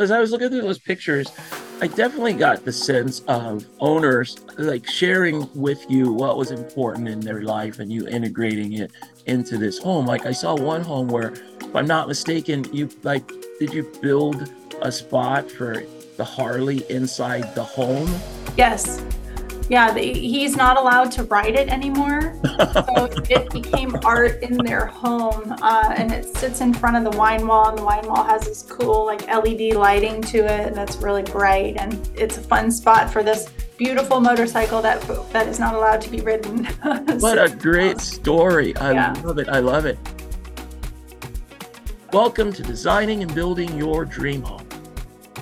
as I was looking through those pictures, I definitely got the sense of owners like sharing with you what was important in their life and you integrating it into this home. Like I saw one home where, if I'm not mistaken, you like, did you build a spot for the Harley inside the home? Yes. Yeah, the, he's not allowed to ride it anymore. so it became art in their home, uh, and it sits in front of the wine wall. And the wine wall has this cool like LED lighting to it and that's really bright, and it's a fun spot for this beautiful motorcycle that that is not allowed to be ridden. what a great story! I yeah. love it. I love it. Welcome to designing and building your dream home.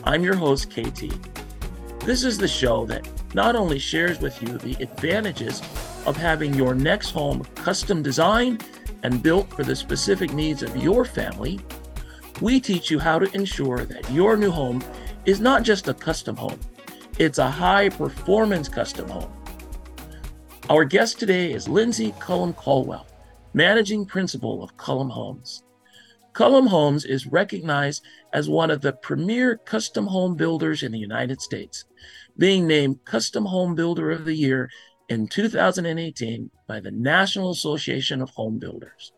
I'm your host, KT. This is the show that not only shares with you the advantages of having your next home custom designed and built for the specific needs of your family, we teach you how to ensure that your new home is not just a custom home, it's a high performance custom home. Our guest today is Lindsay Cullum Colwell, Managing Principal of Cullum Homes. Cullum Homes is recognized as one of the premier custom home builders in the United States being named Custom Home Builder of the Year in 2018 by the National Association of Home Builders.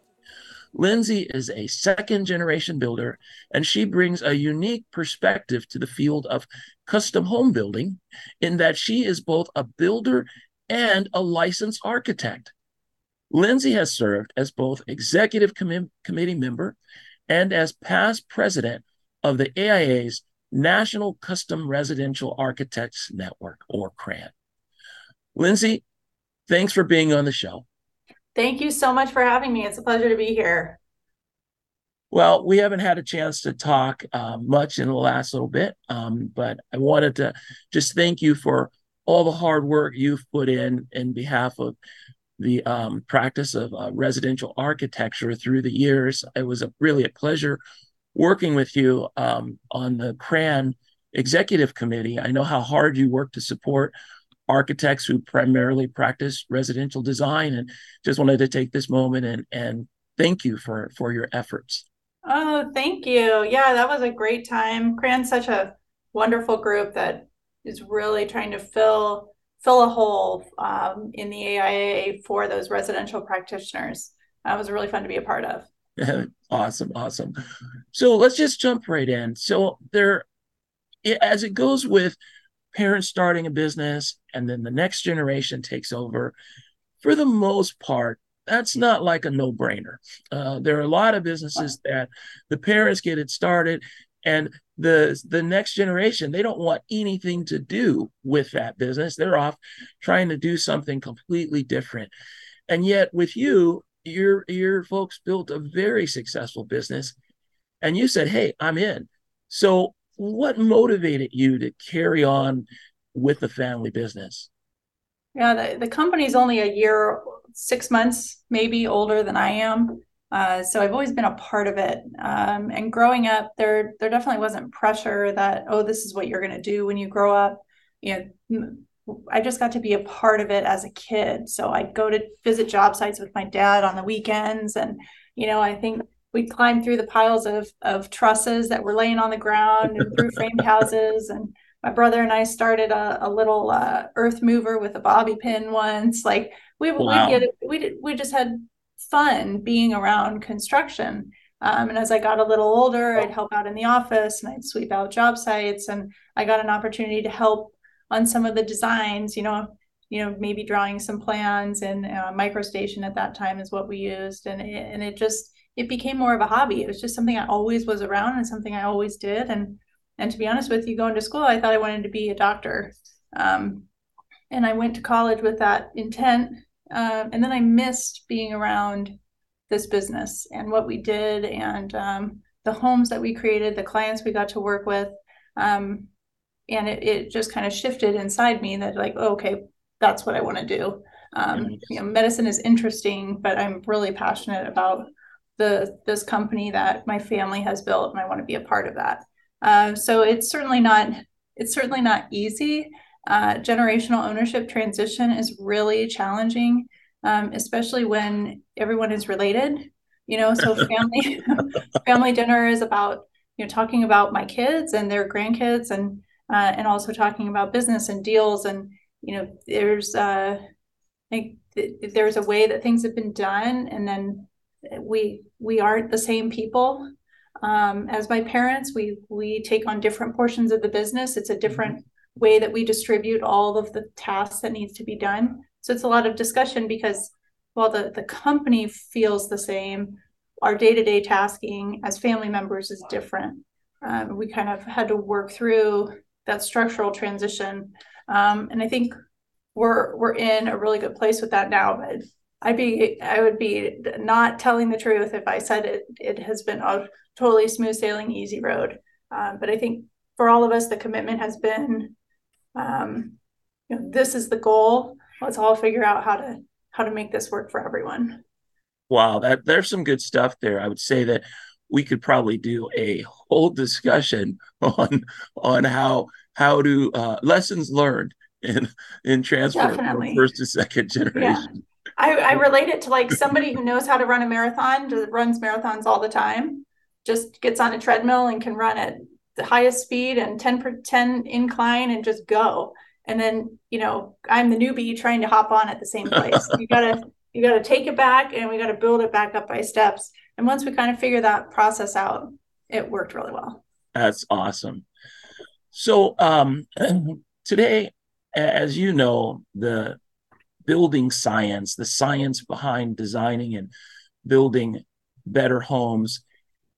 Lindsay is a second generation builder, and she brings a unique perspective to the field of custom home building in that she is both a builder and a licensed architect. Lindsay has served as both executive com- committee member and as past president of the AIA's National Custom Residential Architects Network, or CRAN. Lindsay, thanks for being on the show. Thank you so much for having me. It's a pleasure to be here. Well, we haven't had a chance to talk uh, much in the last little bit, um, but I wanted to just thank you for all the hard work you've put in in behalf of the um, practice of uh, residential architecture through the years. It was a, really a pleasure working with you um, on the CRAN executive committee. I know how hard you work to support architects who primarily practice residential design, and just wanted to take this moment and and thank you for for your efforts. Oh, thank you. Yeah, that was a great time. CRAN's such a wonderful group that is really trying to fill fill a hole um, in the AIA for those residential practitioners. That was really fun to be a part of. awesome, awesome. So let's just jump right in. So there, as it goes with parents starting a business and then the next generation takes over, for the most part, that's not like a no-brainer. Uh, there are a lot of businesses that the parents get it started, and the the next generation they don't want anything to do with that business. They're off trying to do something completely different. And yet, with you, your your folks built a very successful business and you said hey i'm in. So what motivated you to carry on with the family business? Yeah the, the company's only a year six months maybe older than i am. Uh, so i've always been a part of it. Um, and growing up there there definitely wasn't pressure that oh this is what you're going to do when you grow up. You know I just got to be a part of it as a kid. So I'd go to visit job sites with my dad on the weekends. And, you know, I think we'd climb through the piles of, of trusses that were laying on the ground and through framed houses. And my brother and I started a, a little uh, earth mover with a bobby pin once. Like we, wow. we, get, we, did, we just had fun being around construction. Um, and as I got a little older, I'd help out in the office and I'd sweep out job sites. And I got an opportunity to help on some of the designs, you know, you know, maybe drawing some plans and uh, MicroStation at that time is what we used. And it, and it just, it became more of a hobby. It was just something I always was around and something I always did. And, and to be honest with you, going to school, I thought I wanted to be a doctor. Um, and I went to college with that intent. Uh, and then I missed being around this business and what we did and um, the homes that we created, the clients we got to work with. Um, and it, it just kind of shifted inside me that like oh, okay that's what i want to do. Um, you know medicine is interesting but i'm really passionate about the this company that my family has built and i want to be a part of that. Uh, so it's certainly not it's certainly not easy. Uh, generational ownership transition is really challenging um, especially when everyone is related you know? So family family dinner is about you know talking about my kids and their grandkids and uh, and also talking about business and deals and you know there's uh like there's a way that things have been done and then we we aren't the same people um, as my parents. We we take on different portions of the business. It's a different mm-hmm. way that we distribute all of the tasks that needs to be done. So it's a lot of discussion because while the the company feels the same our day-to-day tasking as family members is different. Um, we kind of had to work through that structural transition. Um, and i think we're we're in a really good place with that now. But i'd be i would be not telling the truth if i said it it has been a totally smooth sailing easy road. Um, but i think for all of us the commitment has been um, you know, this is the goal. Let's all figure out how to how to make this work for everyone. Wow that there's some good stuff there. I would say that we could probably do a whole discussion on on how how to uh, lessons learned in in transfer Definitely. from first to second generation. Yeah. I, I relate it to like somebody who knows how to run a marathon, runs marathons all the time, just gets on a treadmill and can run at the highest speed and 10 per 10 incline and just go. And then, you know, I'm the newbie trying to hop on at the same place. you gotta you gotta take it back and we gotta build it back up by steps. And once we kind of figure that process out, it worked really well. That's awesome. So um today as you know, the building science, the science behind designing and building better homes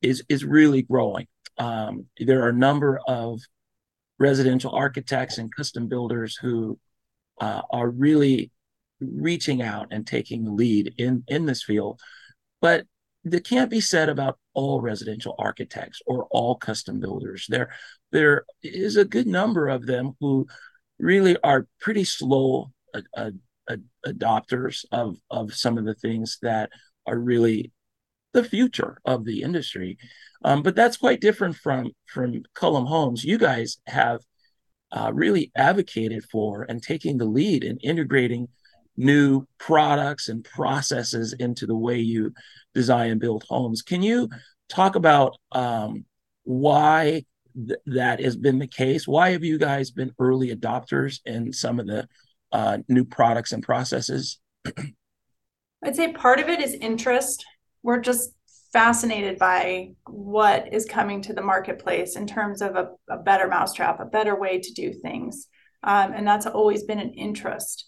is is really growing. Um, there are a number of residential architects and custom builders who uh, are really reaching out and taking the lead in in this field, but that can't be said about all residential architects or all custom builders. There there is a good number of them who really are pretty slow adopters of of some of the things that are really the future of the industry. Um, but that's quite different from from Cullum Homes. You guys have uh, really advocated for and taking the lead in integrating new products and processes into the way you design and build homes. Can you talk about um, why th- that has been the case? Why have you guys been early adopters in some of the uh, new products and processes? I'd say part of it is interest. We're just fascinated by what is coming to the marketplace in terms of a, a better mousetrap, a better way to do things. Um, and that's always been an interest.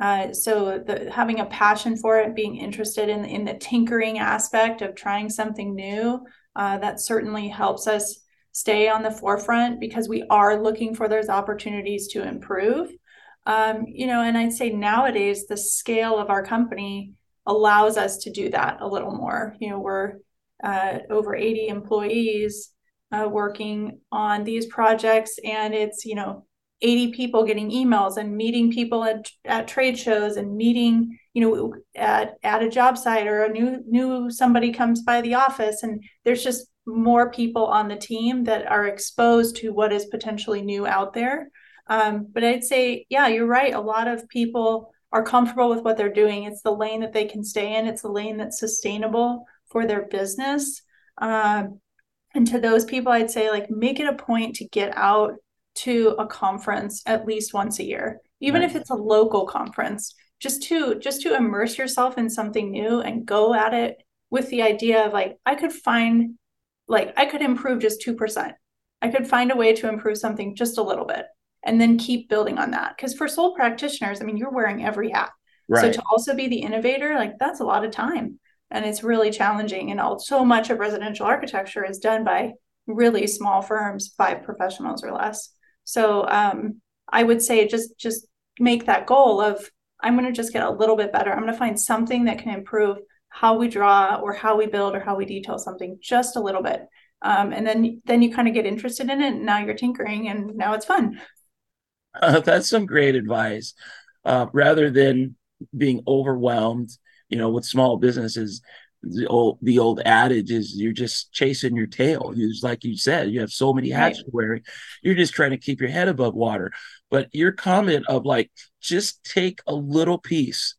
Uh, so the, having a passion for it, being interested in, in the tinkering aspect of trying something new, uh, that certainly helps us stay on the forefront because we are looking for those opportunities to improve. Um, you know, and I'd say nowadays the scale of our company allows us to do that a little more. You know, we're uh, over 80 employees uh, working on these projects, and it's you know 80 people getting emails and meeting people at, at trade shows and meeting you know at, at a job site or a new new somebody comes by the office and there's just more people on the team that are exposed to what is potentially new out there. Um, but I'd say, yeah, you're right. A lot of people are comfortable with what they're doing. It's the lane that they can stay in, it's the lane that's sustainable for their business. Um, and to those people, I'd say, like, make it a point to get out to a conference at least once a year, even right. if it's a local conference, just to just to immerse yourself in something new and go at it with the idea of like, I could find like I could improve just 2%. I could find a way to improve something just a little bit and then keep building on that. Because for sole practitioners, I mean, you're wearing every hat. Right. So to also be the innovator, like that's a lot of time and it's really challenging. And all, so much of residential architecture is done by really small firms, five professionals or less. So um, I would say just just make that goal of I'm going to just get a little bit better. I'm going to find something that can improve how we draw or how we build or how we detail something just a little bit. Um, and then then you kind of get interested in it and now you're tinkering and now it's fun. Uh, that's some great advice. Uh, rather than being overwhelmed you know with small businesses the old the old adage is you're just chasing your tail. You like you said, you have so many hats right. you're wearing. You're just trying to keep your head above water. But your comment of like just take a little piece,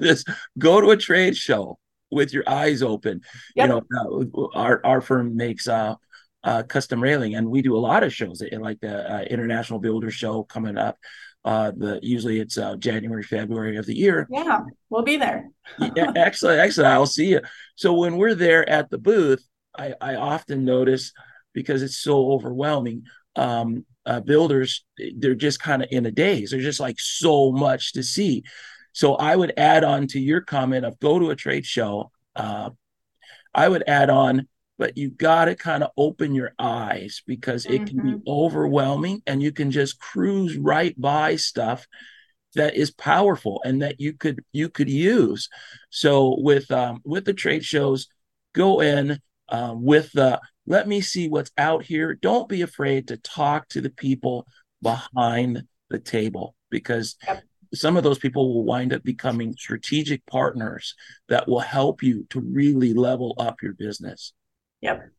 just go to a trade show, with your eyes open. Yep. You know, our our firm makes uh uh, custom railing, and we do a lot of shows, like the uh, International Builder Show coming up. Uh, the usually it's uh, January, February of the year. Yeah, we'll be there. yeah, excellent, excellent. I'll see you. So when we're there at the booth, I, I often notice because it's so overwhelming. Um, uh, builders, they're just kind of in a daze. There's just like so much to see. So I would add on to your comment of go to a trade show. Uh, I would add on, but you got to kind of open your eyes because it mm-hmm. can be mm-hmm. overwhelming and you can just cruise right by stuff that is powerful and that you could you could use. So with um, with the trade shows, go in uh, with the let me see what's out here. Don't be afraid to talk to the people behind the table because yep. some of those people will wind up becoming strategic partners that will help you to really level up your business. Yep.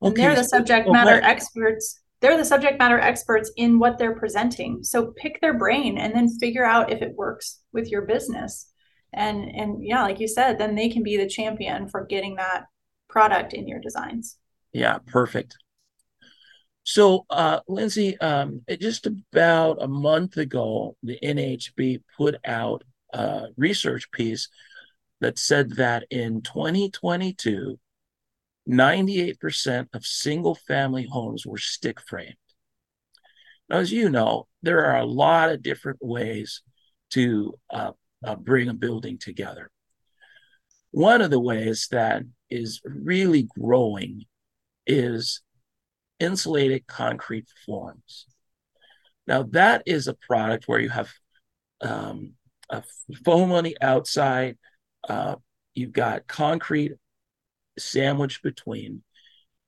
Okay. they're the subject matter experts. They're the subject matter experts in what they're presenting. So pick their brain and then figure out if it works with your business. And and yeah, like you said, then they can be the champion for getting that product in your designs. Yeah, perfect. So, uh, Lindsay, um, just about a month ago, the NAHB put out a research piece that said that in 2022, 98% of single family homes were stick framed. Now, as you know, there are a lot of different ways to uh, uh, bring a building together. One of the ways that is really growing is insulated concrete forms. Now, that is a product where you have um, a foam on the outside, uh, you've got concrete sandwiched between,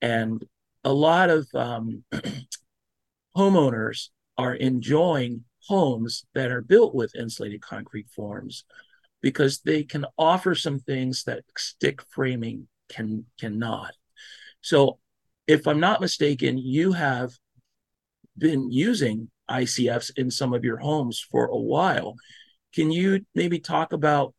and a lot of um, homeowners are enjoying homes that are built with insulated concrete forms because they can offer some things that stick framing can cannot. So if I'm not mistaken, you have been using ICFs in some of your homes for a while. Can you maybe talk about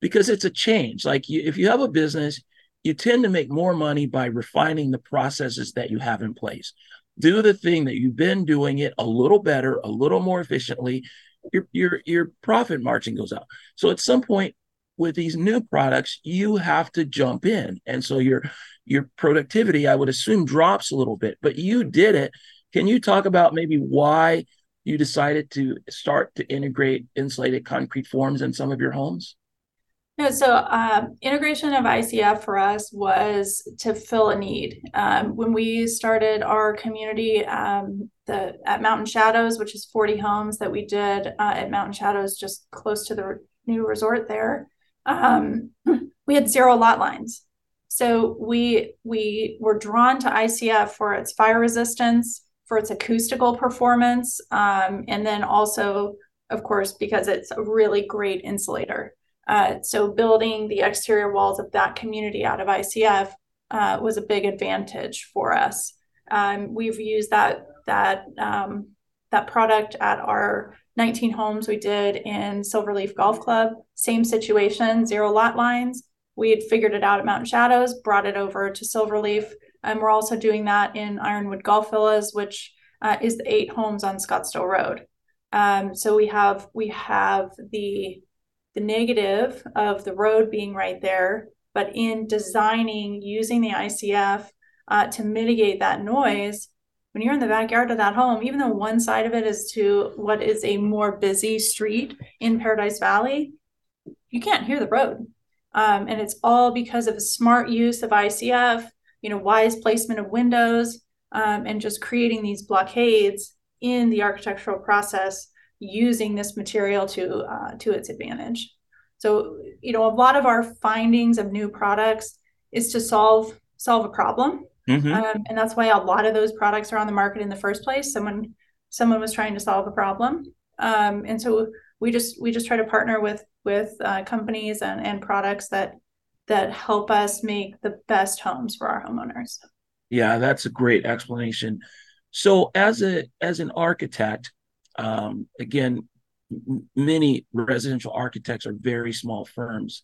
because it's a change? Like you, if you have a business, you tend to make more money by refining the processes that you have in place. Do the thing that you've been doing it a little better, a little more efficiently, your your your profit margin goes up. So at some point with these new products, you have to jump in, and so your your productivity, I would assume, drops a little bit. But you did it. Can you talk about maybe why you decided to start to integrate insulated concrete forms in some of your homes? Yeah, so um, integration of ICF for us was to fill a need. Um, when we started our community, um, the at Mountain Shadows, which is 40 homes that we did uh, at Mountain Shadows, just close to the new resort there, um, we had zero lot lines. So we we were drawn to ICF for its fire resistance, for its acoustical performance, um, and then also, of course, because it's a really great insulator. Uh, so building the exterior walls of that community out of ICF uh, was a big advantage for us. Um, we've used that that um, that product at our 19 homes we did in Silverleaf Golf Club. Same situation, zero lot lines. We had figured it out at Mountain Shadows, brought it over to Silverleaf, and we're also doing that in Ironwood Golf Villas, which uh, is the eight homes on Scottsdale Road. Um, so we have we have the the negative of the road being right there, but in designing using the ICF uh, to mitigate that noise, when you're in the backyard of that home, even though one side of it is to what is a more busy street in Paradise Valley, you can't hear the road. Um, and it's all because of a smart use of ICF, you know, wise placement of windows, um, and just creating these blockades in the architectural process using this material to uh, to its advantage. So, you know, a lot of our findings of new products is to solve solve a problem, mm-hmm. um, and that's why a lot of those products are on the market in the first place. Someone someone was trying to solve a problem, um, and so we just we just try to partner with with uh, companies and, and products that that help us make the best homes for our homeowners. Yeah, that's a great explanation. So, as a as an architect, um, again, many residential architects are very small firms.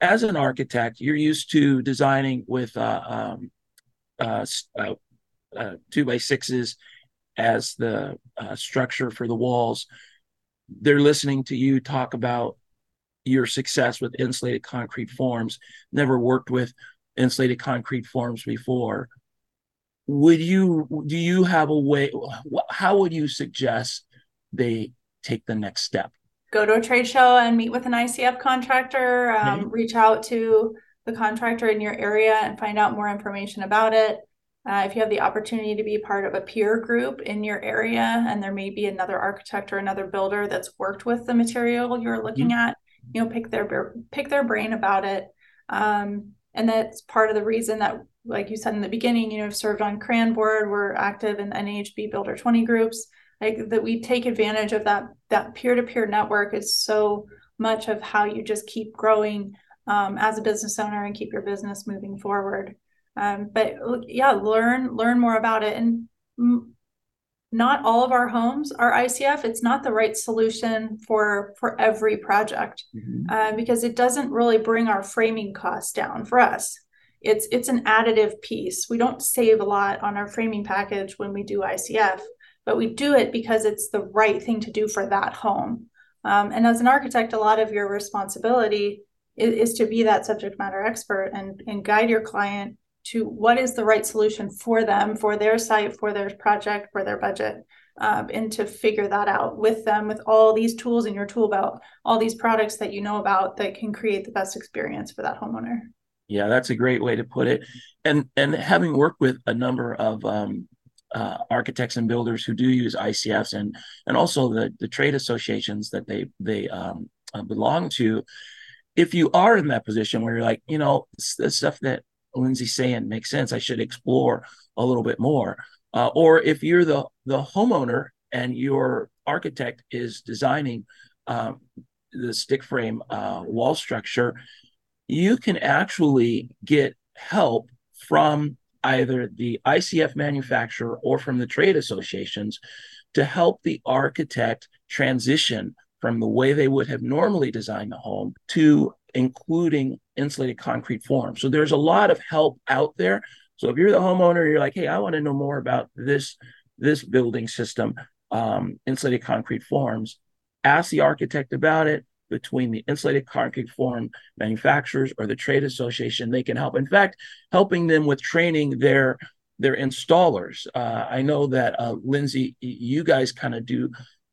As an architect, you're used to designing with uh, um, uh, uh, uh, two by sixes as the uh, structure for the walls. They're listening to you talk about your success with insulated concrete forms. Never worked with insulated concrete forms before. Would you do you have a way? How would you suggest they take the next step? Go to a trade show and meet with an ICF contractor. Um. Reach out to the contractor in your area and find out more information about it. Uh, if you have the opportunity to be part of a peer group in your area and there may be another architect or another builder that's worked with the material you're looking mm-hmm. at, you know, pick their pick their brain about it. Um, and that's part of the reason that, like you said in the beginning, you know, served on CRAN board, we're active in NAHB Builder 20 groups, like that we take advantage of that that peer-to-peer network is so much of how you just keep growing um, as a business owner and keep your business moving forward. Um, but yeah, learn learn more about it. And m- not all of our homes are ICF. It's not the right solution for for every project mm-hmm. uh, because it doesn't really bring our framing costs down for us. It's it's an additive piece. We don't save a lot on our framing package when we do ICF, but we do it because it's the right thing to do for that home. Um, and as an architect, a lot of your responsibility is, is to be that subject matter expert and, and guide your client to what is the right solution for them, for their site, for their project, for their budget, um, and to figure that out with them with all these tools in your tool belt, all these products that you know about that can create the best experience for that homeowner. Yeah, that's a great way to put it. And and having worked with a number of um, uh, architects and builders who do use ICFs and and also the the trade associations that they they um, uh, belong to, if you are in that position where you're like, you know, the stuff that Lindsay's saying makes sense. I should explore a little bit more. Uh, or if you're the the homeowner and your architect is designing um, the stick frame uh, wall structure, you can actually get help from either the ICF manufacturer or from the trade associations to help the architect transition from the way they would have normally designed the home to including insulated concrete forms. So there's a lot of help out there. So if you're the homeowner, you're like, hey, I want to know more about this this building system, um, insulated concrete forms. Ask the architect about it. Between the insulated concrete form manufacturers or the trade association, they can help. In fact, helping them with training their their installers. Uh, I know that uh, Lindsay, you guys kind of do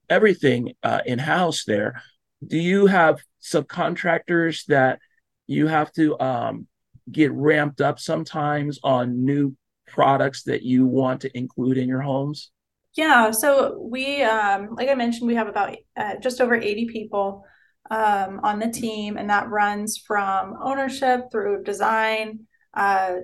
everything uh, in house there. Do you have subcontractors that you have to um, get ramped up sometimes on new products that you want to include in your homes? Yeah, so we, um, like I mentioned, we have about uh, just over 80 people um, on the team, and that runs from ownership through design. Uh,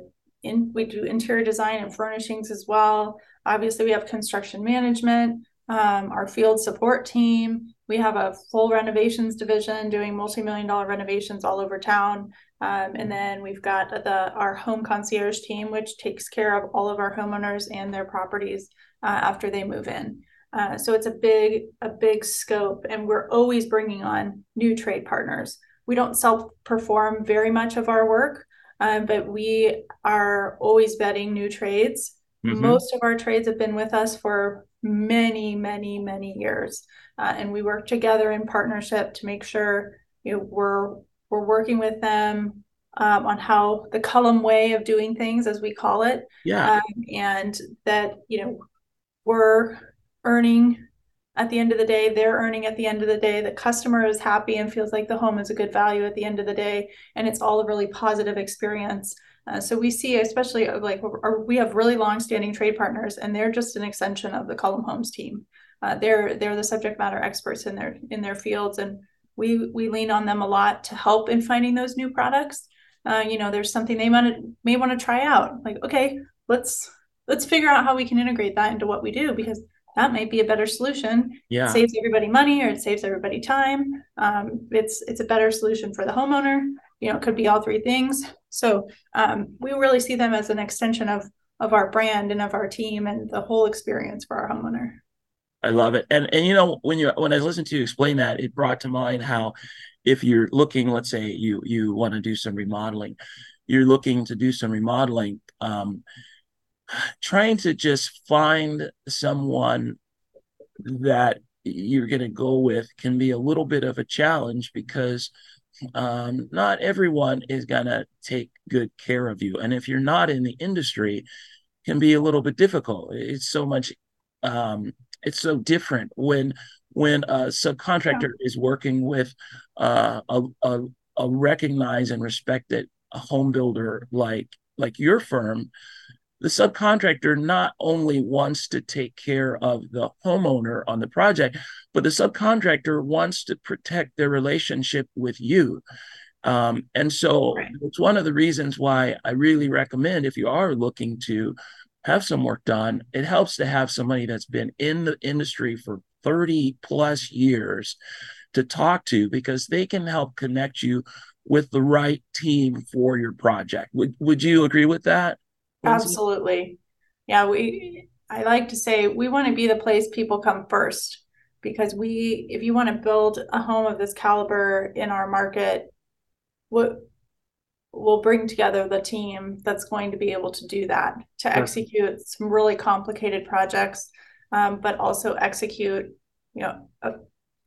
in, we do interior design and furnishings as well. Obviously, we have construction management, um, our field support team, we have a full renovations division doing multi-million dollar renovations all over town. Um, and then we've got the our home concierge team, which takes care of all of our homeowners and their properties uh, after they move in. Uh, so it's a big a big scope, and we're always bringing on new trade partners. We don't self perform very much of our work, um, but we are always vetting new trades. Mm-hmm. Most of our trades have been with us for many, many, many years. Uh, and we work together in partnership to make sure you know we're we're working with them um, on how the Cullum way of doing things, as we call it. Yeah. Um, and that you know we're earning at the end of the day they're earning at the end of the day the customer is happy and feels like the home is a good value at the end of the day and it's all a really positive experience uh, so we see, especially uh, like we have really long-standing trade partners, and they're just an extension of the Cullum Homes team. Uh, they're they're the subject matter experts in their in their fields, and we we lean on them a lot to help in finding those new products. Uh, you know, there's something they might may want to try out. Like, okay, let's let's figure out how we can integrate that into what we do because that might be a better solution. Yeah, it saves everybody money or it saves everybody time. Um, it's it's a better solution for the homeowner. You know it could be all three things. So um, we really see them as an extension of of our brand and of our team and the whole experience for our homeowner. I love it. And and you know when you when i listened to you explain that it brought to mind how if you're looking let's say you you want to do some remodeling you're looking to do some remodeling um, trying to just find someone that you're going to go with can be a little bit of a challenge because um, not everyone is going to take good care of you and if you're not in the industry can be a little bit difficult it's so much um, it's so different when when a subcontractor yeah. is working with uh, a, a, a recognized and respected home builder like like your firm the subcontractor not only wants to take care of the homeowner on the project, but the subcontractor wants to protect their relationship with you. Um, and so right. it's one of the reasons why I really recommend if you are looking to have some work done, it helps to have somebody that's been in the industry for 30 plus years to talk to because they can help connect you with the right team for your project. Would would you agree with that? Absolutely. Yeah, we I like to say we want to be the place people come first because we if you want to build a home of this caliber in our market, what we'll bring together the team that's going to be able to do that to execute some really complicated projects um, but also execute you know a,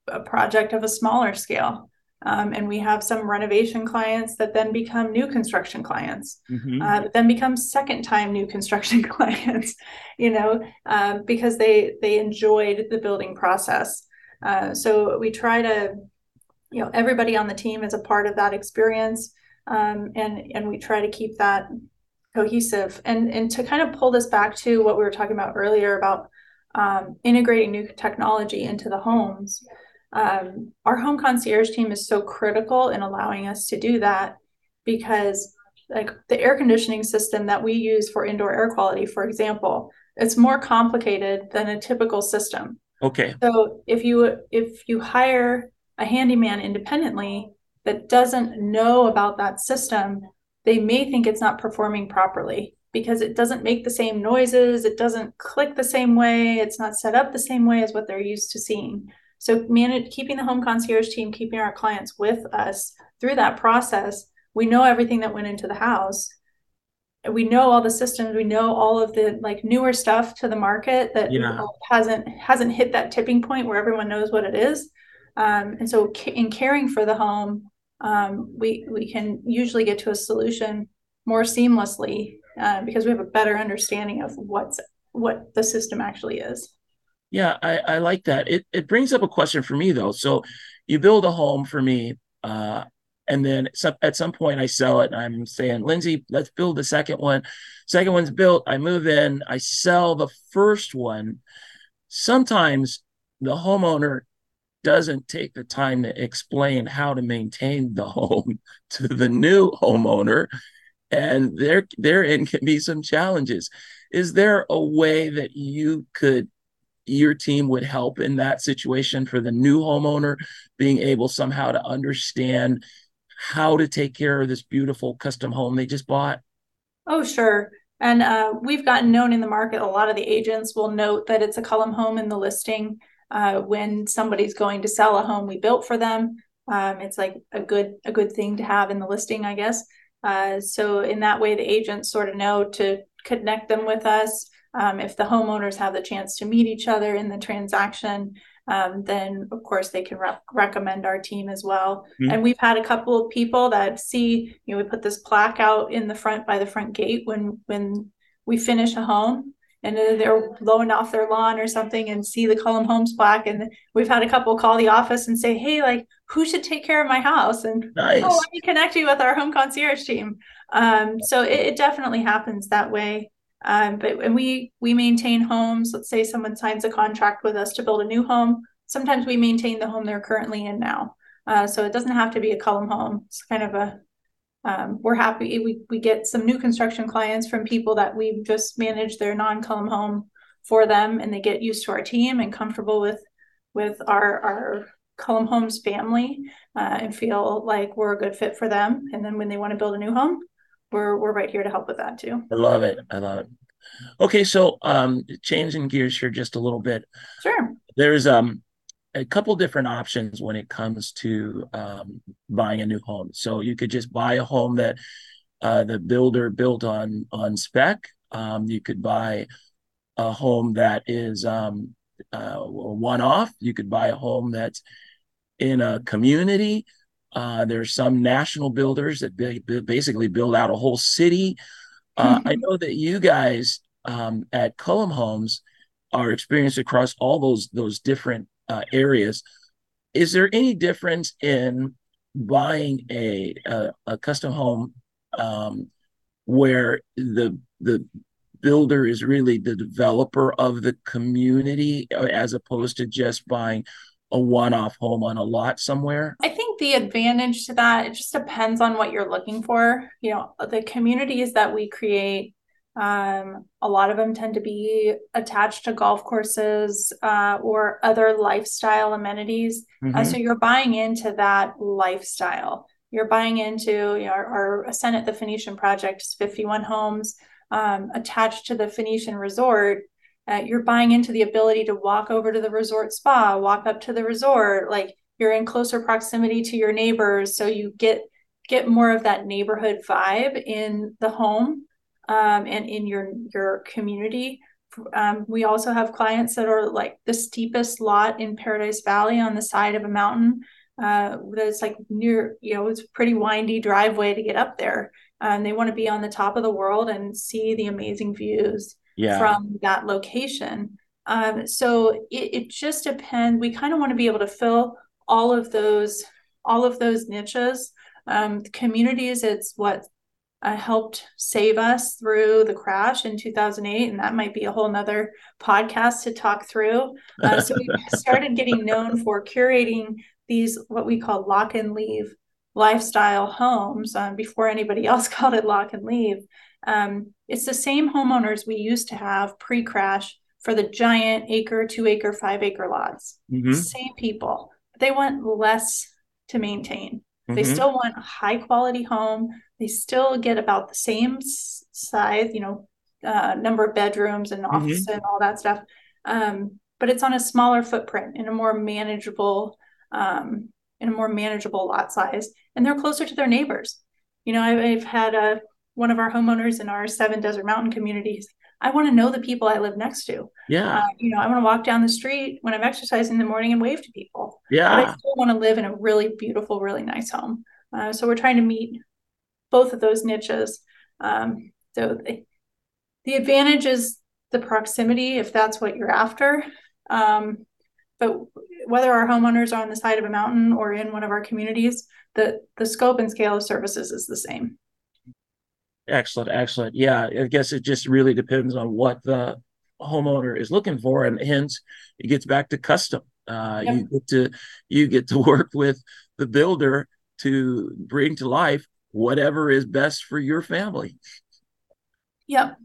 a project of a smaller scale um, and we have some renovation clients that then become new construction clients, mm-hmm. uh, then become second time new construction clients, you know, uh, because they they enjoyed the building process. Uh, so we try to, you know, everybody on the team is a part of that experience, um, and and we try to keep that cohesive. And and to kind of pull this back to what we were talking about earlier about um, integrating new technology into the homes um, our home concierge team is so critical in allowing us to do that because like the air conditioning system that we use for indoor air quality for example it's more complicated than a typical system. Okay. So if you if you hire a handyman independently that doesn't know about that system they may think it's not performing properly because it doesn't make the same noises it doesn't click the same way it's not set up the same way as what they're used to seeing so manage, keeping the home concierge team, keeping our clients with us through that process, we know everything that went into the house. We know all the systems. We know all of the like newer stuff to the market that yeah. hasn't hasn't hit that tipping point where everyone knows what it is. Um, and so, in caring for the home, um, we we can usually get to a solution more seamlessly uh, because we have a better understanding of what's what the system actually is. Yeah, I, I like that. It it brings up a question for me though. So you build a home for me, uh, and then at some point I sell it. And I'm saying, Lindsay, let's build the second one. Second one's built. I move in. I sell the first one. Sometimes the homeowner doesn't take the time to explain how to maintain the home to the new homeowner and there therein can be some challenges is there a way that you could your team would help in that situation for the new homeowner being able somehow to understand how to take care of this beautiful custom home they just bought? Oh, sure. And uh, we've gotten known in the market, a lot of the agents will note that it's a Cullum home in the listing. Uh, when somebody's going to sell a home we built for them, um, it's like a good a good thing to have in the listing, I guess. Uh, so in that way, the agents sort of know to connect them with us. Um, if the homeowners have the chance to meet each other in the transaction, um, then of course they can re- recommend our team as well. Mm-hmm. And we've had a couple of people that see, you know, we put this plaque out in the front by the front gate when when we finish a home and they're blowing off their lawn or something and see the Cullum Homes plaque. And we've had a couple call the office and say, Hey, like, who should take care of my house? And nice. oh, let me connect you with our home concierge team. Um, so it, it, definitely happens that way. Um, but when we we maintain homes, let's say someone signs a contract with us to build a new home. Sometimes we maintain the home they're currently in now. Uh, so it doesn't have to be a Cullum home. It's kind of a um, we're happy we we get some new construction clients from people that we've just managed their non-Cullum home for them, and they get used to our team and comfortable with with our our Cullum Homes family uh, and feel like we're a good fit for them. And then when they want to build a new home, we're we're right here to help with that too. I love it. I love it. Okay, so um changing gears here just a little bit. Sure. There's um a couple different options when it comes to um, buying a new home. So you could just buy a home that uh, the builder built on on spec, Um, you could buy a home that is um, uh, one off. You could buy a home that's in a community. Uh, there's some national builders that basically build out a whole city. Uh, I know that you guys um, at Cullum Homes are experienced across all those those different uh, areas. Is there any difference in buying a a, a custom home um, where the the builder is really the developer of the community uh, as opposed to just buying a one-off home on a lot somewhere? I think the advantage to that it just depends on what you're looking for. You know, the communities that we create um, a lot of them tend to be attached to golf courses uh, or other lifestyle amenities. Uh, mm-hmm. Uh, so you're buying into that lifestyle. You're buying into you know, our, our Ascent at the Phoenician project is 51 homes um, attached to the Phoenician resort. Uh, you're buying into the ability to walk over to the resort spa, walk up to the resort. Like you're in closer proximity to your neighbors, so you get get more of that neighborhood vibe in the home um, and in your your community. Um, we also have clients that are like the steepest lot in Paradise Valley on the side of a mountain. Uh, that's like near, you know, it's a pretty windy driveway to get up there. And they want to be on the top of the world and see the amazing views yeah. from that location. Um, so it, it just depends. We kind of want to be able to fill all of those, all of those niches. Um, communities, it's what uh, helped save us through the crash in 2008 and that might be a whole nother podcast to talk through uh, so we started getting known for curating these what we call lock and leave lifestyle homes um, before anybody else called it lock and leave um, it's the same homeowners we used to have pre-crash for the giant acre two acre five acre lots mm-hmm. same people they want less to maintain mm-hmm. they still want a high quality home they still get about the same size, you know, uh, number of bedrooms and office mm-hmm. and all that stuff. Um, but it's on a smaller footprint in a more manageable, um, in a more manageable lot size, and they're closer to their neighbors. You know, I've, I've had a one of our homeowners in our seven desert mountain communities. I want to know the people I live next to. Yeah. Uh, you know, I want to walk down the street when I'm exercising in the morning and wave to people. Yeah. But I still want to live in a really beautiful, really nice home. Uh, so we're trying to meet both of those niches. Um, so the, the advantage is the proximity if that's what you're after. Um, but whether our homeowners are on the side of a mountain or in one of our communities, the the scope and scale of services is the same. Excellent, excellent. Yeah, I guess it just really depends on what the homeowner is looking for, and hence it gets back to custom. Uh, yep. You get to you get to work with the builder to bring to life whatever is best for your family. Yep.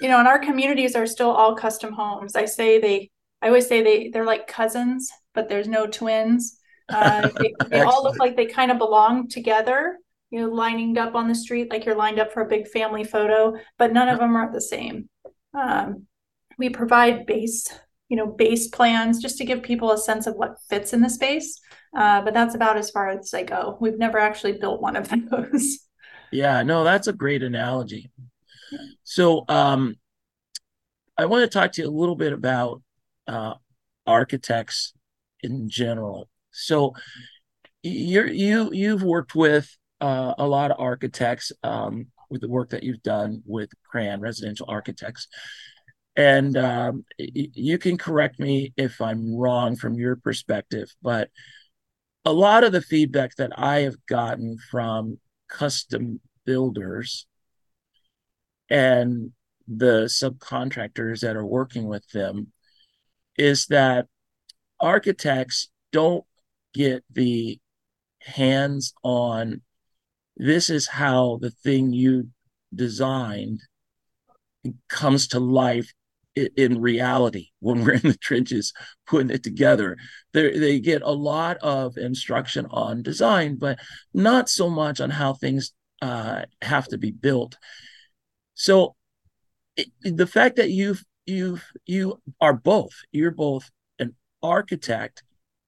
You know, and our communities are still all custom homes. I say they, I always say they, they're like cousins, but there's no twins. Uh, they, they all look like they kind of belong together, you know, lining up on the street like you're lined up for a big family photo, but none of them are the same. Um, we provide base, you know, base plans just to give people a sense of what fits in the space. Uh, but that's about as far as I go. We've never actually built one of those. Yeah, no, that's a great analogy. So, um, I want to talk to you a little bit about uh, architects in general. So, you're you you've worked with uh, a lot of architects um, with the work that you've done with CRAN Residential Architects, and um, you can correct me if I'm wrong from your perspective, but a lot of the feedback that I have gotten from custom builders and the subcontractors that are working with them is that architects don't get the hands on this is how the thing you designed comes to life in reality when we're in the trenches putting it together. They they get a lot of instruction on design but not so much on how things uh, have to be built. So it, the fact that you've you've you are both you're both an architect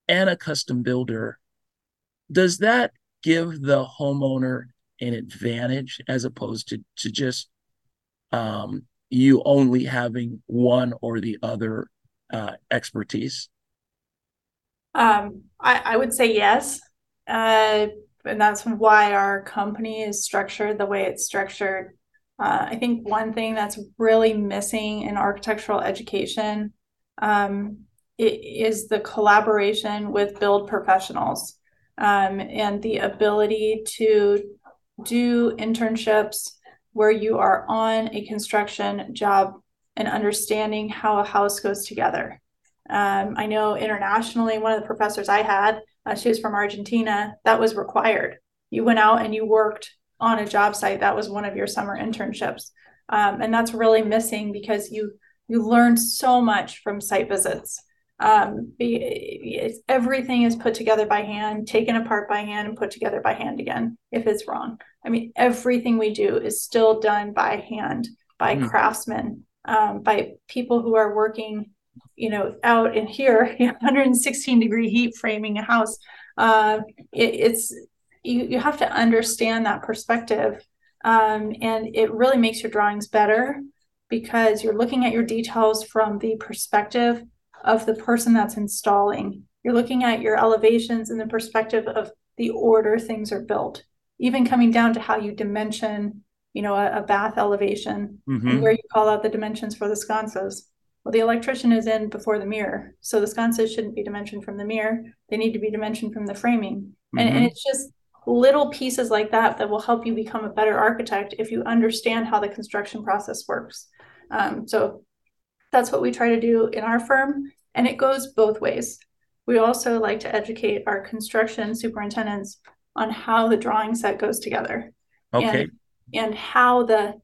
and a custom builder does that give the homeowner an advantage as opposed to to just um, you only having one or the other uh, expertise? Um, I, I would say yes. Uh, and that's why our company is structured the way it's structured. Uh, I think one thing that's really missing in architectural education um, is the collaboration with build professionals um, and the ability to do internships where you are on a construction job and understanding how a house goes together. Um, I know internationally, one of the professors I had, uh, she was from Argentina, that was required. You went out and you worked on a job site. That was one of your summer internships. Um, and that's really missing because you you learn so much from site visits. Um, everything is put together by hand, taken apart by hand, and put together by hand again if it's wrong. I mean, everything we do is still done by hand, by mm. craftsmen, um, by people who are working, you know, out in here, 116 degree heat framing a house. Uh, it, it's you, you have to understand that perspective, um, and it really makes your drawings better because you're looking at your details from the perspective of the person that's installing. You're looking at your elevations in the perspective of the order things are built, even coming down to how you dimension, you know, a, a bath elevation mm-hmm. and where you call out the dimensions for the sconces. Well, the electrician is in before the mirror. So the sconces shouldn't be dimensioned from the mirror. They need to be dimensioned from the framing. Mm-hmm. And, and mm-hmm. it's just little pieces like that that will help you become a better architect if you understand how the construction process works. Um, so that's what we try to do in our firm, and it goes both ways. We also like to educate our construction superintendents on how the drawing set goes together. Okay. And, and how the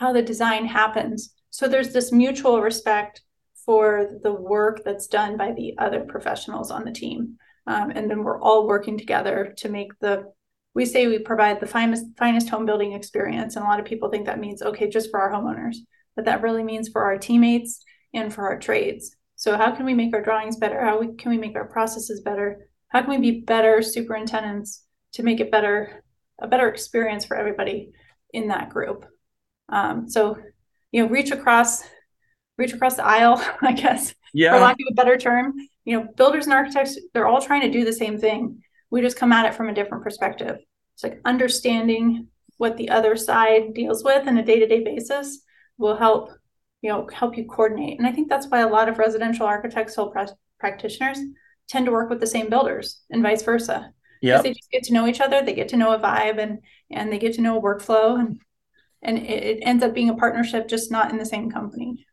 how the design happens. So there's this mutual respect for the work that's done by the other professionals on the team. Um, and then we're all working together to make the we say we provide the finest finest home building experience and a lot of people think that means okay just for our homeowners but that really means for our teammates and for our trades. So how can we make our drawings better? How we, can we make our processes better? How can we be better superintendents to make it better, a better experience for everybody in that group? Um, so, you know, reach across, reach across the aisle, I guess, yeah. for lack of a better term. You know, builders and architects, they're all trying to do the same thing. We just come at it from a different perspective. It's like understanding what the other side deals with on a day-to-day basis will help you know help you coordinate. And i think that's why a lot of residential architectural pr- practitioners tend to work with the same builders and vice versa. Yeah they just get to know each other they get to know a vibe and and they get to know a workflow and and it, it ends up being a partnership just not in the same company.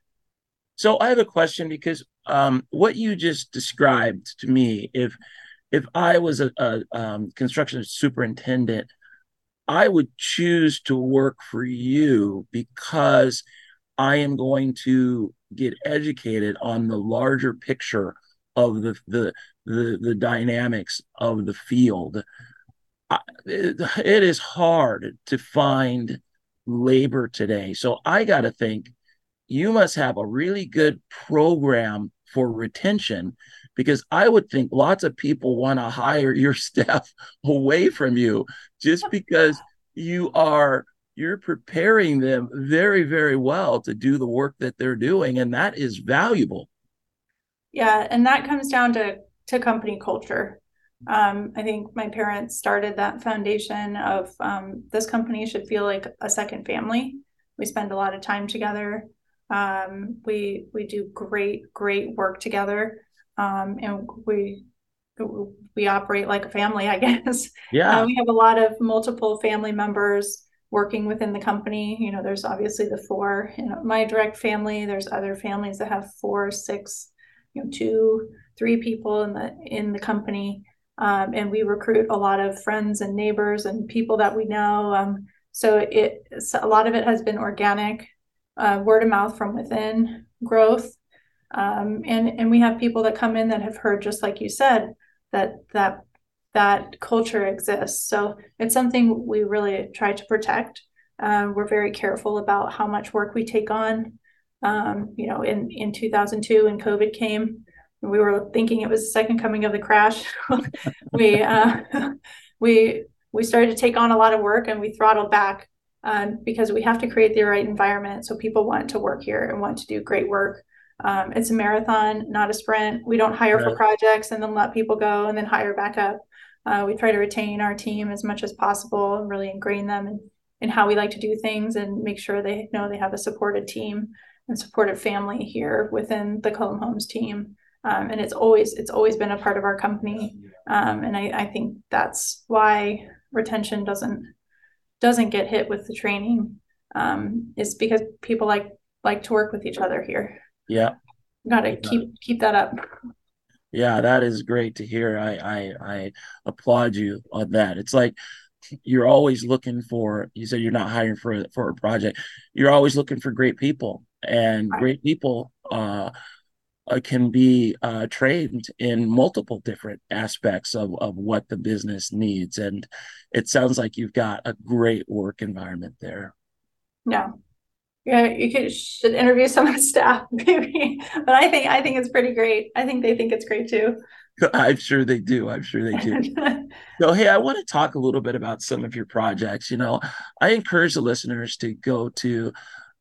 So i have a question because um, what you just described to me if if i was a, a um, construction superintendent I would choose to work for you because I am going to get educated on the larger picture of the the the, the dynamics of the field. I, it, it is hard to find labor today. So I got to think you must have a really good program for retention because I would think lots of people want to hire your staff away from you just because you are you're preparing them very very well to do the work that they're doing and that is valuable. Yeah and that comes down to to company culture. Um, i think my parents started that foundation of um, this company should feel like a second family. We spend a lot of time together. Um, we we do great great work together. Um, and we we operate like a family, I guess. Yeah. Uh, we have a lot of multiple family members working within the company. You know, there's obviously the four in my direct family. There's other families that have four, six, you know, two, three people in the in the company. Um, and we recruit a lot of friends and neighbors and people that we know. Um, so it a lot of it has been organic, uh, word of mouth from within growth. Um, and and we have people that come in that have heard just like you said that that that culture exists. So it's something we really try to protect. Uh, we're very careful about how much work we take on. Um, you know, in in 2002 when COVID came, we were thinking it was the second coming of the crash. we uh, we we started to take on a lot of work and we throttled back um, because we have to create the right environment so people want to work here and want to do great work. Um, it's a marathon, not a sprint. We don't hire right. for projects and then let people go and then hire back up. Uh, we try to retain our team as much as possible and really ingrain them in, in how we like to do things and make sure they know they have a supported team and supportive family here within the Cullum Homes team. Um, and it's always it's always been a part of our company. Um, and I, I think that's why retention doesn't doesn't get hit with the training um, is because people like like to work with each other here. Yeah, got to keep keep that up. Yeah, that is great to hear. I, I I applaud you on that. It's like you're always looking for. You said you're not hiring for for a project. You're always looking for great people, and great people uh, uh, can be uh, trained in multiple different aspects of, of what the business needs. And it sounds like you've got a great work environment there. Yeah. Yeah, you could, should interview some of the staff, maybe. But I think I think it's pretty great. I think they think it's great too. I'm sure they do. I'm sure they do. so, hey, I want to talk a little bit about some of your projects. You know, I encourage the listeners to go to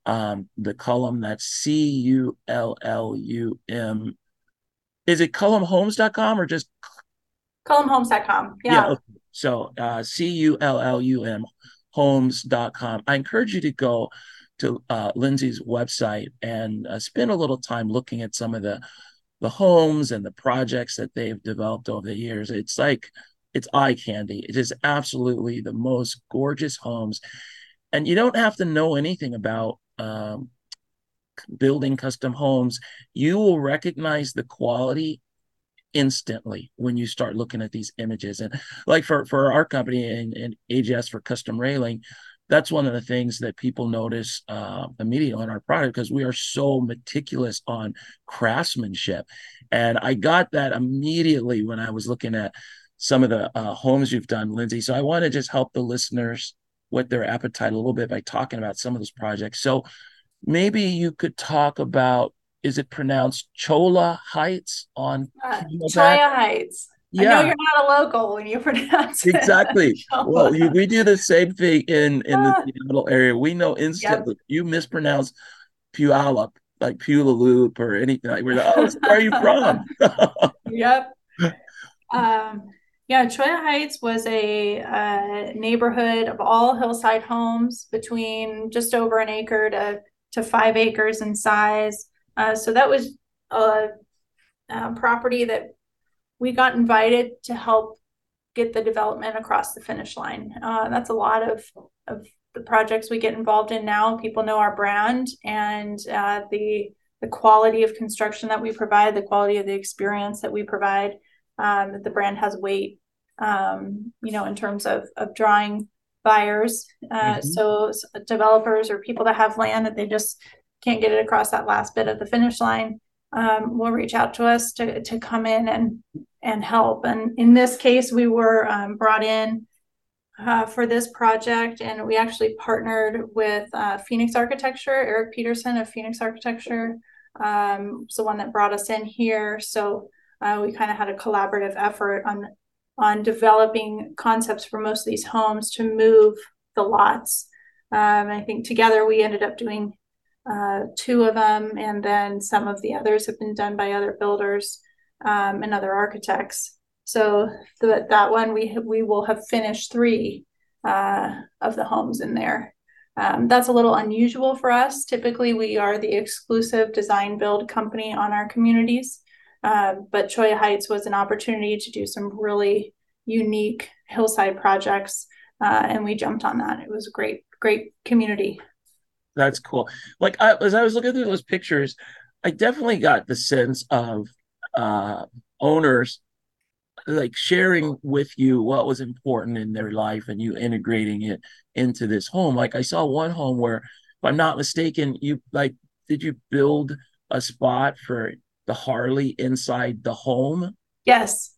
um, the Cullum that's C U L L U M. Is it cullumhomes.com or just cullumhomes.com? Yeah. yeah okay. So uh, C U L L U M homes.com. I encourage you to go to uh, Lindsay's website and uh, spend a little time looking at some of the the homes and the projects that they've developed over the years. It's like it's eye candy. It is absolutely the most gorgeous homes. And you don't have to know anything about um, building custom homes, you will recognize the quality instantly when you start looking at these images. And like for, for our company and, and AGS for custom railing, that's one of the things that people notice uh, immediately on our product because we are so meticulous on craftsmanship. And I got that immediately when I was looking at some of the uh, homes you've done, Lindsay. So I want to just help the listeners whet their appetite a little bit by talking about some of those projects. So maybe you could talk about is it pronounced Chola Heights on uh, Cholla Heights? Yeah. I know you're not a local when you pronounce it. Exactly. well, you, we do the same thing in in the. Seattle area. We know instantly yep. you mispronounce Puyallup, like Puyallup or anything like. We're like, oh, where are you from? yep. Um, yeah, Cholla Heights was a uh, neighborhood of all hillside homes between just over an acre to, to five acres in size. Uh, so that was a, a, property that we got invited to help get the development across the finish line. Uh, that's a lot of, of the projects we get involved in now. People know our brand and uh, the the quality of construction that we provide, the quality of the experience that we provide um, the brand has weight, um, you know, in terms of of drawing buyers. Uh, mm-hmm. so, so, developers or people that have land that they just can't get it across that last bit of the finish line um, will reach out to us to to come in and and help. And in this case, we were um, brought in. Uh, for this project, and we actually partnered with uh, Phoenix Architecture, Eric Peterson of Phoenix Architecture, um, the one that brought us in here. So uh, we kind of had a collaborative effort on on developing concepts for most of these homes to move the lots. Um, I think together we ended up doing uh, two of them, and then some of the others have been done by other builders um, and other architects. So the, that one we we will have finished three uh, of the homes in there. Um, that's a little unusual for us. Typically, we are the exclusive design build company on our communities. Uh, but Cholla Heights was an opportunity to do some really unique hillside projects, uh, and we jumped on that. It was a great, great community. That's cool. Like I, as I was looking through those pictures, I definitely got the sense of uh, owners like sharing with you what was important in their life and you integrating it into this home. Like I saw one home where, if I'm not mistaken, you like did you build a spot for the Harley inside the home? Yes.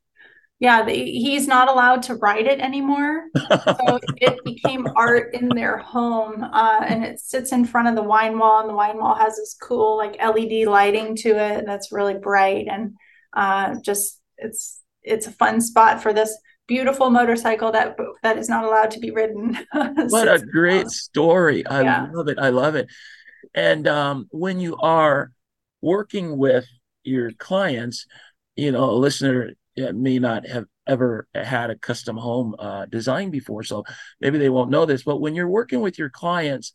Yeah, the, he's not allowed to ride it anymore. So it became art in their home. Uh, and it sits in front of the wine wall, and the wine wall has this cool, like LED lighting to it that's really bright. And uh, just it's it's a fun spot for this beautiful motorcycle that that is not allowed to be ridden. what a great story. I yeah. love it. I love it. And um, when you are working with your clients, you know, a listener may not have ever had a custom home uh, design before, so maybe they won't know this. But when you're working with your clients,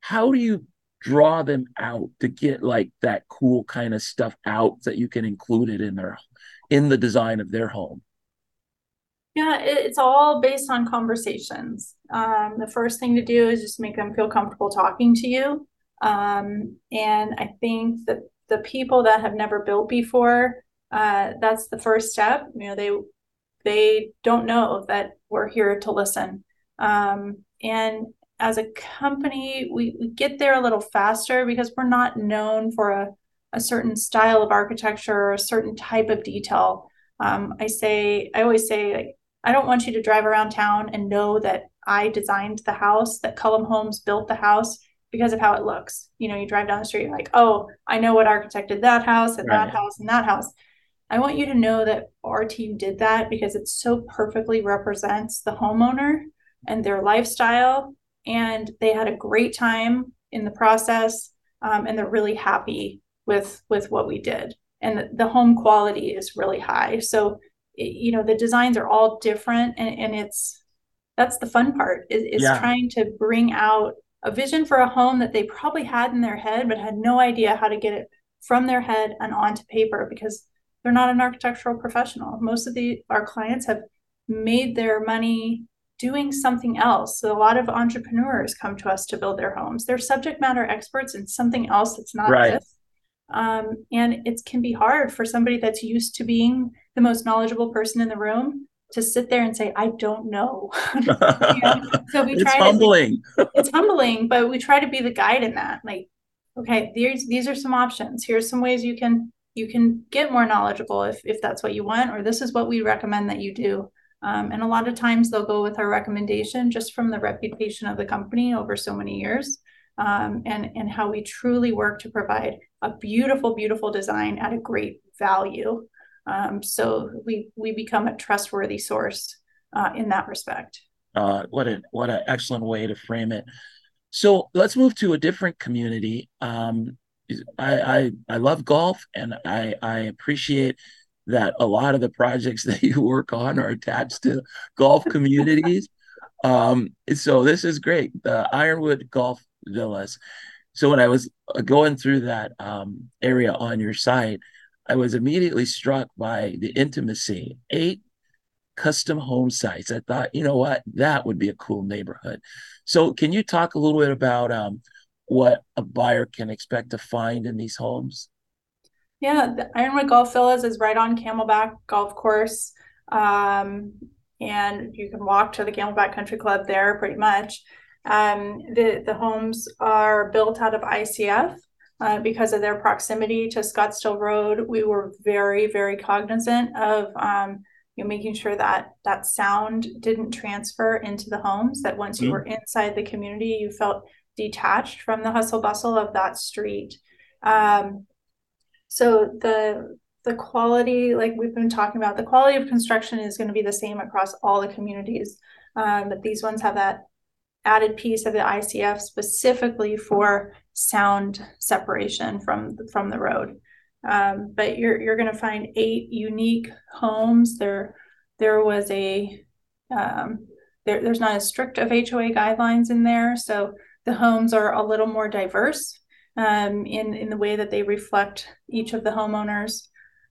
how do you draw them out to get like that cool kind of stuff out that you can include it in their in the design of their home? Yeah, it's all based on conversations. Um, the first thing to do is just make them feel comfortable talking to you. Um, and I think that the people that have never built before, uh, that's the first step. You know, they they don't know that we're here to listen. Um, and as a company, we, we get there a little faster because we're not known for a, a certain style of architecture or a certain type of detail. Um, I say, I always say, like, I don't want you to drive around town and know that I designed the house, that Cullum Homes built the house because of how it looks. You know, you drive down the street like, oh, I know what architect did that house and right. that house and that house. I want you to know that our team did that because it so perfectly represents the homeowner and their lifestyle. And they had a great time in the process, um, and they're really happy with with what we did. And the, the home quality is really high. So, it, you know, the designs are all different, and, and it's that's the fun part is, is yeah. trying to bring out a vision for a home that they probably had in their head, but had no idea how to get it from their head and onto paper because they're not an architectural professional. Most of the our clients have made their money doing something else. So a lot of entrepreneurs come to us to build their homes. They're subject matter experts in something else that's not right. this. Um, and it can be hard for somebody that's used to being the most knowledgeable person in the room to sit there and say, I don't know. So we try it's humbling. To, it's humbling, but we try to be the guide in that. Like, okay, these these are some options. Here's some ways you can you can get more knowledgeable if if that's what you want, or this is what we recommend that you do. Um, and a lot of times they'll go with our recommendation just from the reputation of the company over so many years. Um, and and how we truly work to provide a beautiful, beautiful design at a great value. Um, so we we become a trustworthy source uh, in that respect. Uh, what an what an excellent way to frame it. So let's move to a different community. Um, I, I I love golf, and I I appreciate that a lot of the projects that you work on are attached to golf communities. um, so this is great. The Ironwood Golf Villas. So when I was going through that um, area on your site, I was immediately struck by the intimacy. Eight custom home sites. I thought, you know what, that would be a cool neighborhood. So, can you talk a little bit about um, what a buyer can expect to find in these homes? Yeah, the Ironwood Golf Villas is right on Camelback Golf Course. Um, and you can walk to the Camelback Country Club there pretty much. Um, the, the homes are built out of ICF uh, because of their proximity to Scottsdale Road. We were very, very cognizant of um, you know, making sure that that sound didn't transfer into the homes. That once mm-hmm. you were inside the community, you felt detached from the hustle bustle of that street. Um, so the the quality, like we've been talking about, the quality of construction is going to be the same across all the communities. Um, but these ones have that added piece of the ICF specifically for sound separation from from the road. Um, but you're you're going to find eight unique homes. There there was a um, there, there's not as strict of HOA guidelines in there, so the homes are a little more diverse um, in in the way that they reflect each of the homeowners.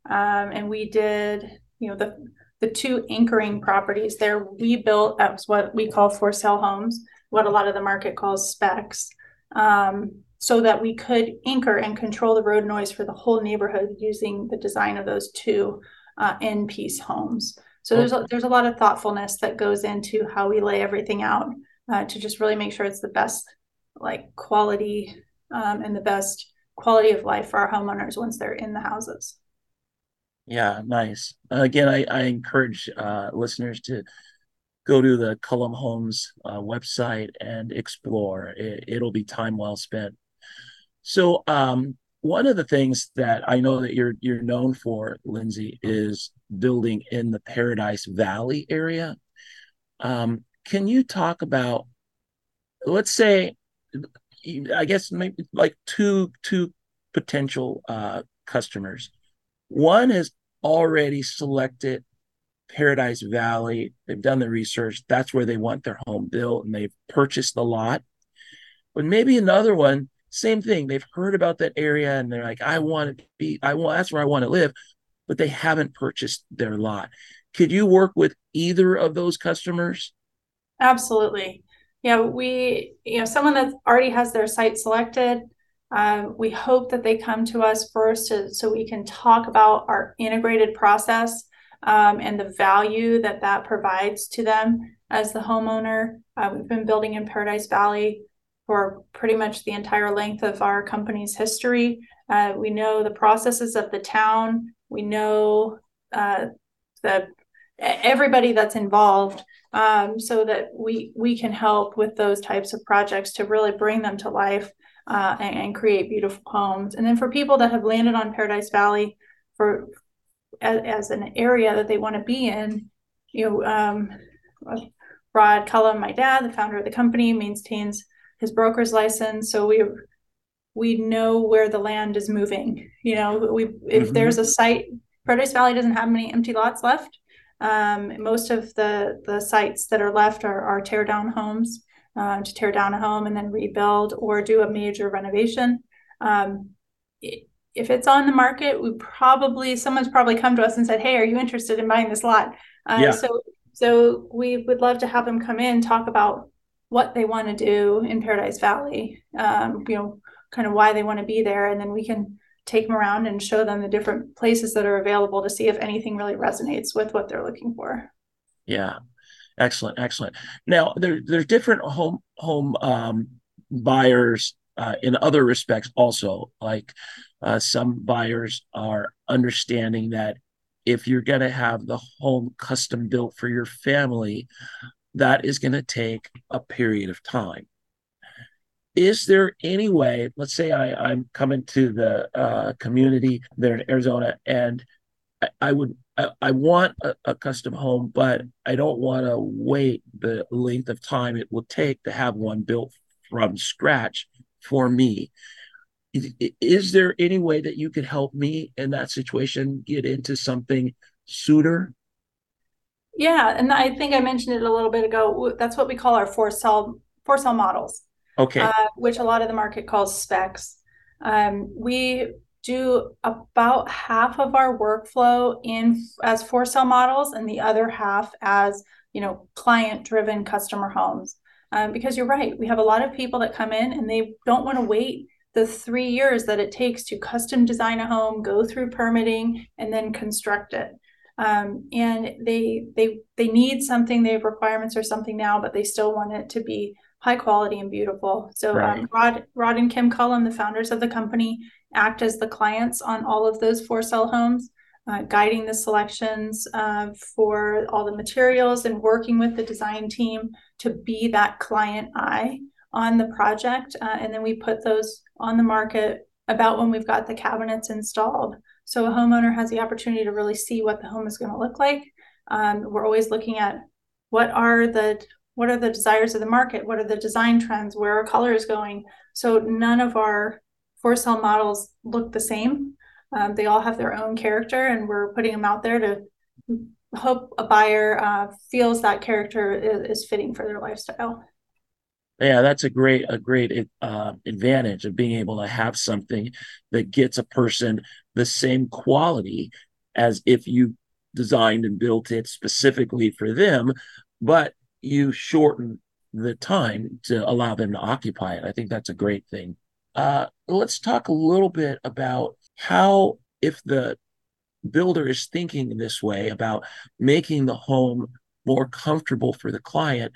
Um, and we did, you know, the the two anchoring properties there. We built as what we call for sale homes what a lot of the market calls specs, um, so that we could anchor and control the road noise for the whole neighborhood using the design of those two uh, end piece homes. So there's a, there's a lot of thoughtfulness that goes into how we lay everything out uh, to just really make sure it's the best like quality um, and the best quality of life for our homeowners once they're in the houses. Yeah, nice. again, I, I encourage uh, listeners to go to the Cullum Homes uh, website and explore. It, will be time well spent. So, um, one of the things that I know that you're you're known for, Lindsay, is building in the Paradise Valley area. Um, can you talk about, let's say, I guess maybe like two two potential uh, customers. One has already selected Paradise Valley. They've done the research. That's where they want their home built, and they've purchased the lot. But maybe another one, same thing. They've heard about that area, and they're like, "I want to be. I want. That's where I want to live," but they haven't purchased their lot. Could you work with either of those customers? Absolutely. Yeah, we, you know, someone that already has their site selected, um, we hope that they come to us first to, so we can talk about our integrated process um, and the value that that provides to them as the homeowner. Uh, we've been building in Paradise Valley for pretty much the entire length of our company's history. Uh, we know the processes of the town. We know uh, the everybody that's involved um, so that we we can help with those types of projects to really bring them to life uh, and, and, create beautiful homes. And then for people that have landed on Paradise Valley for as, as an area that they want to be in, you know, um, Rod Cullum, my dad, the founder of the company, maintains his broker's license, so we we know where the land is moving. You know, we if mm-hmm. there's a site, Paradise Valley doesn't have many empty lots left. Um, most of the the sites that are left are, are tear down homes uh, to tear down a home and then rebuild or do a major renovation. Um, if it's on the market, we probably someone's probably come to us and said, "Hey, are you interested in buying this lot?" Uh, yeah. So so we would love to have them come in talk about what they want to do in Paradise Valley. Um, you know, kind of why they want to be there, and then we can take them around and show them the different places that are available to see if anything really resonates with what they're looking for. Yeah. Excellent, excellent. Now there there's different home home um, buyers uh, in other respects also. Like uh, some buyers are understanding that if you're going to have the home custom built for your family, that is going to take a period of time is there any way let's say I, i'm coming to the uh, community there in arizona and i, I would I, I want a, a, custom home but i don't want to wait the length of time it will take to have one built from scratch for me. Is, there any way that you could help me in that situation get into something sooner? Yeah and i think i mentioned it a little bit ago. That's what we call our for sale for sale models Okay. Uh, which a lot of the market calls specs. Um, we do about half of our workflow in as for sale models and the other half as you know client driven customer homes um, because you're right we have a lot of people that come in and they don't want to wait the three years that it takes to custom design a home go through permitting and then construct it um, and they they they need something they have requirements or something now but they still want it to be high quality and beautiful. So um, right. um, Rod, Rod and Kim Cullum, the founders of the company, act as the clients on all of those for sale homes, uh, guiding the selections uh, for all the materials and working with the design team to be that client eye on the project. Uh, and then we put those on the market about when we've got the cabinets installed. So a homeowner has the opportunity to really see what the home is going to look like. Um, we're always looking at what are the what are the desires of the market? What are the design trends? Where are colors going? So none of our for sale models look the same. Um, they all have their own character and we're putting them out there to hope a buyer uh, feels that character is, is, fitting for their lifestyle. Yeah that's a great a great uh, advantage of being able to have something that gets a person the same quality as if you designed and built it specifically for them. But you shorten the time to allow them to occupy it. I think that's a great thing. Uh, let's talk a little bit about how, if the builder is thinking this way about making the home more comfortable for the client,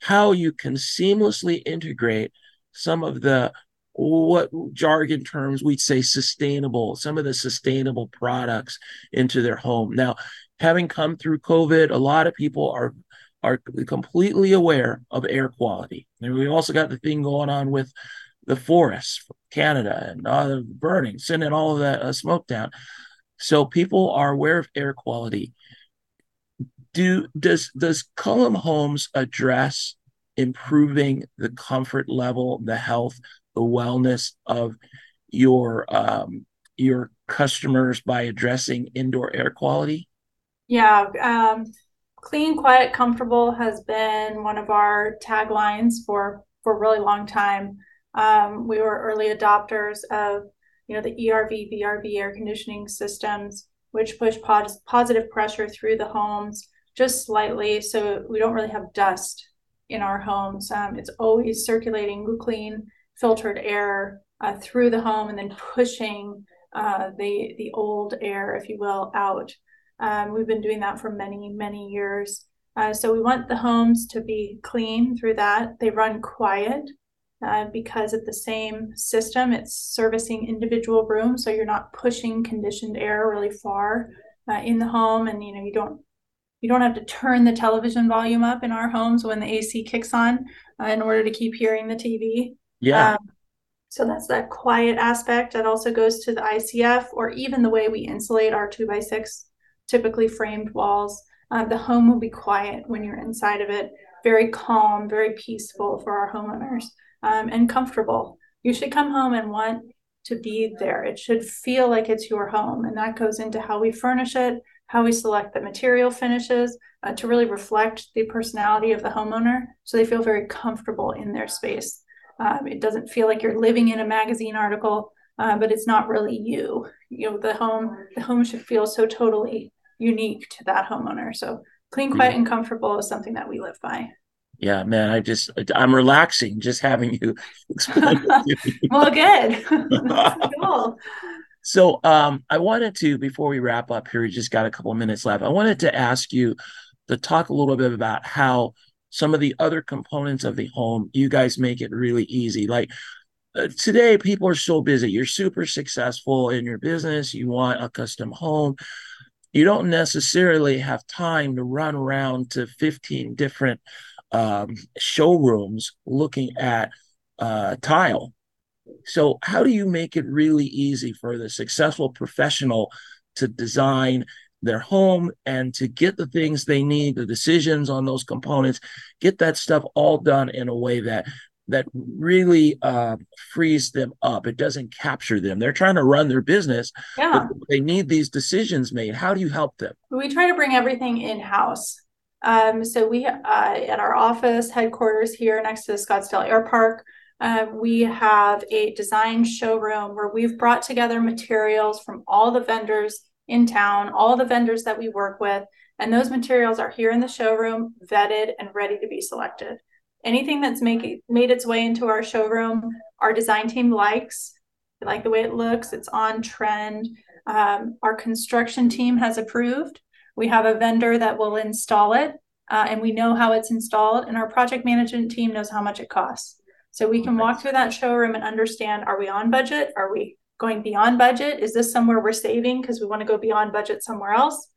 how you can seamlessly integrate some of the what jargon terms we'd say sustainable, some of the sustainable products into their home. Now, having come through COVID, a lot of people are are completely aware of air quality. And we've also got the thing going on with the forests, Canada, and uh, burning, sending all of that uh, smoke down. So people are aware of air quality. Do does does Cullum Homes address improving the comfort level, the health, the wellness of your um, your customers by addressing indoor air quality? Yeah, um, clean, quiet, comfortable has been one of our taglines for for a really long time. Um, we were early adopters of you know the ERV, VRV air conditioning systems, which push pos- positive pressure through the homes just slightly, so we don't really have dust in our homes. Um, it's always circulating clean, filtered air uh, through the home, and then pushing uh, the the old air, if you will, out. Um, we've been doing that for many, many years. Uh, so we want the homes to be clean through that. They run quiet uh, because of the same system. It's servicing individual rooms, so you're not pushing conditioned air really far uh, in the home, and you know you don't you don't have to turn the television volume up in our homes when the AC kicks on uh, in order to keep hearing the TV. Yeah. Um, so that's that quiet aspect. That also goes to the ICF or even the way we insulate our two by six, typically framed walls. Uh, the home will be quiet when you're inside of it, very calm, very peaceful for our homeowners, um, and comfortable. You should come home and want to be there. It should feel like it's your home. And that goes into how we furnish it, how we select the material finishes uh, to really reflect the personality of the homeowner so they feel very comfortable in their space. Um, it doesn't feel like you're living in a magazine article, uh, but it's not really you. You know, the home the home should feel so totally unique to that homeowner. So clean, quiet, and comfortable is something that we live by. Yeah, man, I just I'm relaxing just having you explain. well, good. cool. So um, I wanted to, before we wrap up here, we just got a couple minutes left. I wanted to ask you to talk a little bit about how some of the other components of the home, you guys make it really easy. Like uh, today, people are so busy. You're super successful in your business. You want a custom home. You don't necessarily have time to run around to 15 different um, showrooms looking at uh, tile. So, how do you make it really easy for the successful professional to design their home and to get the things they need, the decisions on those components, get that stuff all done in a way that that really uh, frees them up. It doesn't capture them. They're trying to run their business. Yeah. they need these decisions made. How do you help them? We try to bring everything in house. Um, so we uh, at our office headquarters here next to the Scottsdale Air Park, uh, we have a design showroom where we've brought together materials from all the vendors in town, all the vendors that we work with, and those materials are here in the showroom, vetted and ready to be selected. Anything that's make, made its way into our showroom, our design team likes. They like the way it looks, it's on trend. Um, our construction team has approved. We have a vendor that will install it, uh, and we know how it's installed, and our project management team knows how much it costs. So we can walk through that showroom and understand are we on budget? Are we going beyond budget? Is this somewhere we're saving because we want to go beyond budget somewhere else?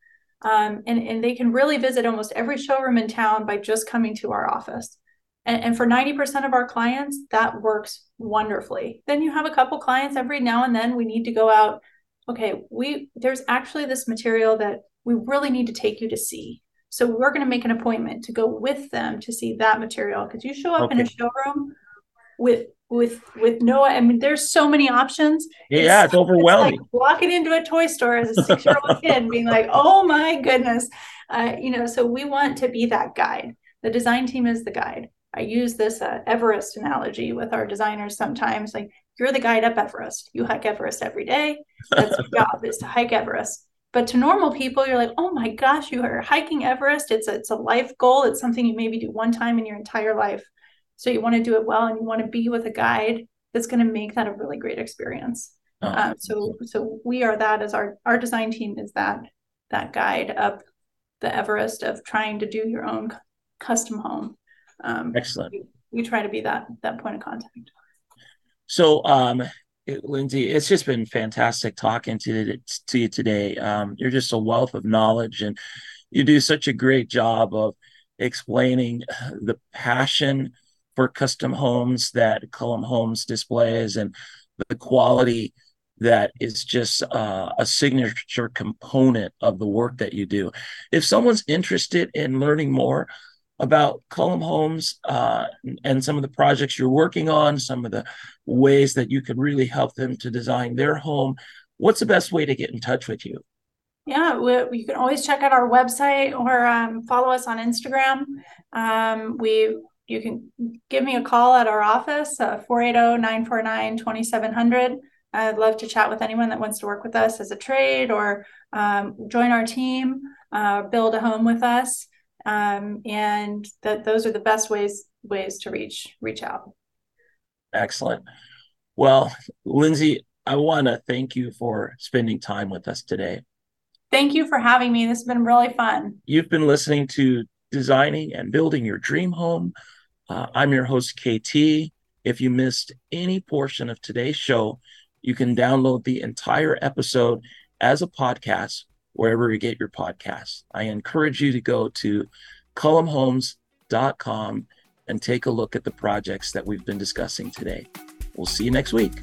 Um, and, and they can really visit almost every showroom in town by just coming to our office. And, and for 90% of our clients, that works wonderfully. Then you have a couple clients every now and then we need to go out. Okay, we there's actually this material that we really need to take you to see. So we're going to make an appointment to go with them to see that material because you show up okay. in a showroom with with with no i mean there's so many options yeah it's, it's overwhelming it's like walking into a toy store as a six year old kid being like oh my goodness uh, you know so we want to be that guide the design team is the guide i use this uh, everest analogy with our designers sometimes like you're the guide up everest you hike everest every day that's your job is to hike everest but to normal people you're like oh my gosh you are hiking everest it's a, it's a life goal it's something you maybe do one time in your entire life so you want to do it well and you want to be with a guide that's going to make that a really great experience. Oh. Um, so so we are that as our our design team is that that guide up the Everest of trying to do your own custom home. Um, Excellent. We, we, try to be that that point of contact. So um, it, Lindsay, it's just been fantastic talking to to you today. Um, you're just a wealth of knowledge, and you do such a great job of explaining the passion for custom homes that Cullum Homes displays and the quality that is just uh, a signature component of the work that you do. If someone's interested in learning more about Cullum Homes uh, and some of the projects you're working on, some of the ways that you could really help them to design their home, what's the best way to get in touch with you? Yeah, we, you can always check out our website or um, follow us on Instagram. Um, we you can give me a call at our office, uh, 480-949-2700. I'd love to chat with anyone that wants to work with us as a trade or um, join our team, uh, build a home with us. Um, and that those are the best ways ways to reach reach out. Excellent. Well, Lindsay, I want to thank you for spending time with us today. Thank you for having me. This has been really fun. You've been listening to Designing and Building Your Dream Home. Uh, I'm your host, KT. If you missed any portion of today's show, you can download the entire episode as a podcast wherever you get your podcasts. I encourage you to go to cullumhomes.com and take a look at the projects that we've been discussing today. We'll see you next week.